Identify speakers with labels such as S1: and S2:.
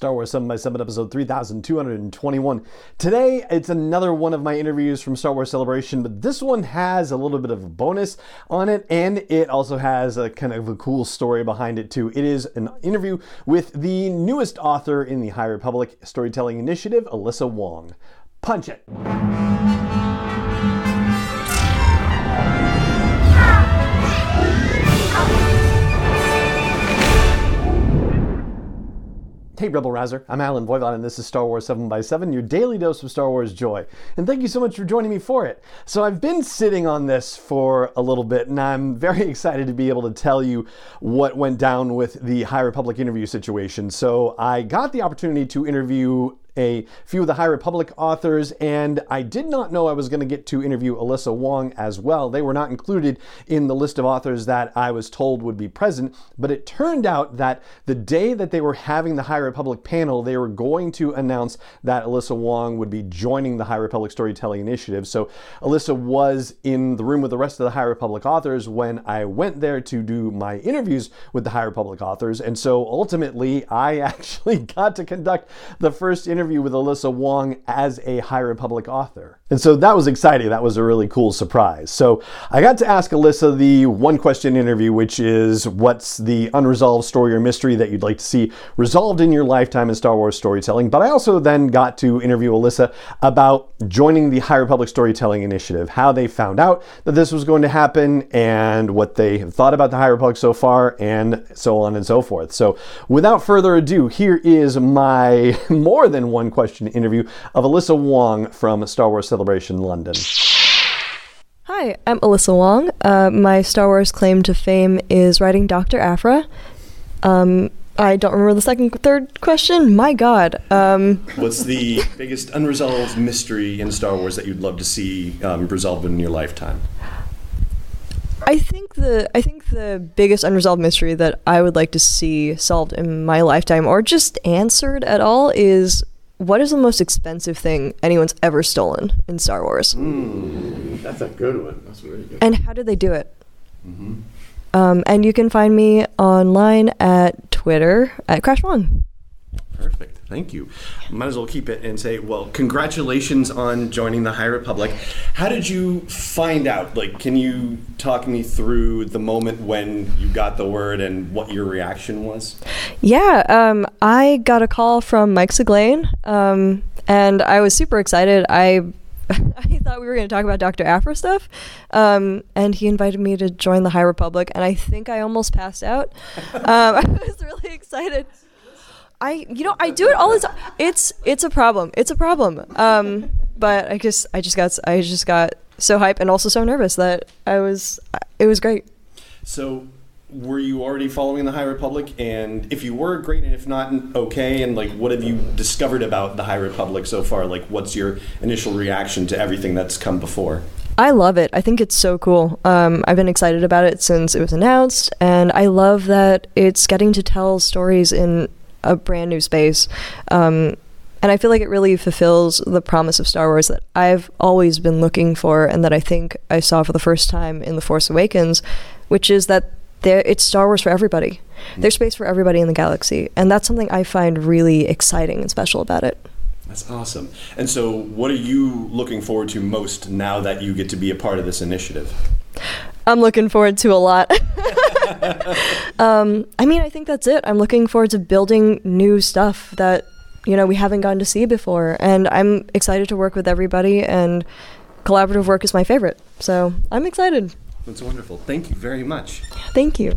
S1: Star Wars 7 by 7 episode 3221. Today, it's another one of my interviews from Star Wars Celebration, but this one has a little bit of a bonus on it, and it also has a kind of a cool story behind it, too. It is an interview with the newest author in the High Republic Storytelling Initiative, Alyssa Wong. Punch it! Hey, Rebel Rouser, I'm Allen Voivod, and this is Star Wars 7 by 7 your daily dose of Star Wars joy. And thank you so much for joining me for it. So, I've been sitting on this for a little bit, and I'm very excited to be able to tell you what went down with the High Republic interview situation. So, I got the opportunity to interview a few of the High Republic authors, and I did not know I was going to get to interview Alyssa Wong as well. They were not included in the list of authors that I was told would be present, but it turned out that the day that they were having the High Republic panel, they were going to announce that Alyssa Wong would be joining the High Republic Storytelling Initiative. So Alyssa was in the room with the rest of the High Republic authors when I went there to do my interviews with the High Republic authors, and so ultimately I actually got to conduct the first interview interview with Alyssa Wong as a High Republic author. And so that was exciting. That was a really cool surprise. So I got to ask Alyssa the one question interview, which is what's the unresolved story or mystery that you'd like to see resolved in your lifetime in Star Wars storytelling? But I also then got to interview Alyssa about joining the High Republic Storytelling Initiative, how they found out that this was going to happen, and what they thought about the High Republic so far, and so on and so forth. So without further ado, here is my more than one question interview of Alyssa Wong from Star Wars Celebration London.
S2: Hi, I'm Alyssa Wong. Uh, my Star Wars claim to fame is writing Dr. Aphra. Um, I don't remember the second, third question. My God. Um,
S1: What's the biggest unresolved mystery in Star Wars that you'd love to see um, resolved in your lifetime?
S2: I think the I think the biggest unresolved mystery that I would like to see solved in my lifetime, or just answered at all, is what is the most expensive thing anyone's ever stolen in Star Wars?
S1: Mm, that's a good one. That's
S2: really good. And how did they do it? Mm-hmm. Um, and you can find me online at Twitter at Crash One.
S1: Perfect. Thank you. Might as well keep it and say, well, congratulations on joining the High Republic. How did you find out? Like, can you talk me through the moment when you got the word and what your reaction was?
S2: Yeah, um, I got a call from Mike Siglain, um, and I was super excited. I I thought we were going to talk about Dr. Aphra stuff, um, and he invited me to join the High Republic, and I think I almost passed out. Um, I was really excited. I you know I do it all the time. It's it's a problem. It's a problem. Um, but I just I just got I just got so hype and also so nervous that I was it was great.
S1: So were you already following the High Republic? And if you were, great. And if not, okay. And like, what have you discovered about the High Republic so far? Like, what's your initial reaction to everything that's come before?
S2: I love it. I think it's so cool. Um, I've been excited about it since it was announced, and I love that it's getting to tell stories in a brand new space. Um, and I feel like it really fulfills the promise of Star Wars that I've always been looking for and that I think I saw for the first time in The Force Awakens, which is that there it's Star Wars for everybody. Mm. There's space for everybody in the galaxy. And that's something I find really exciting and special about it.
S1: That's awesome. And so, what are you looking forward to most now that you get to be a part of this initiative?
S2: I'm looking forward to a lot. um, I mean, I think that's it. I'm looking forward to building new stuff that you know we haven't gotten to see before, and I'm excited to work with everybody. And collaborative work is my favorite, so I'm excited.
S1: That's wonderful. Thank you very much.
S2: Thank you.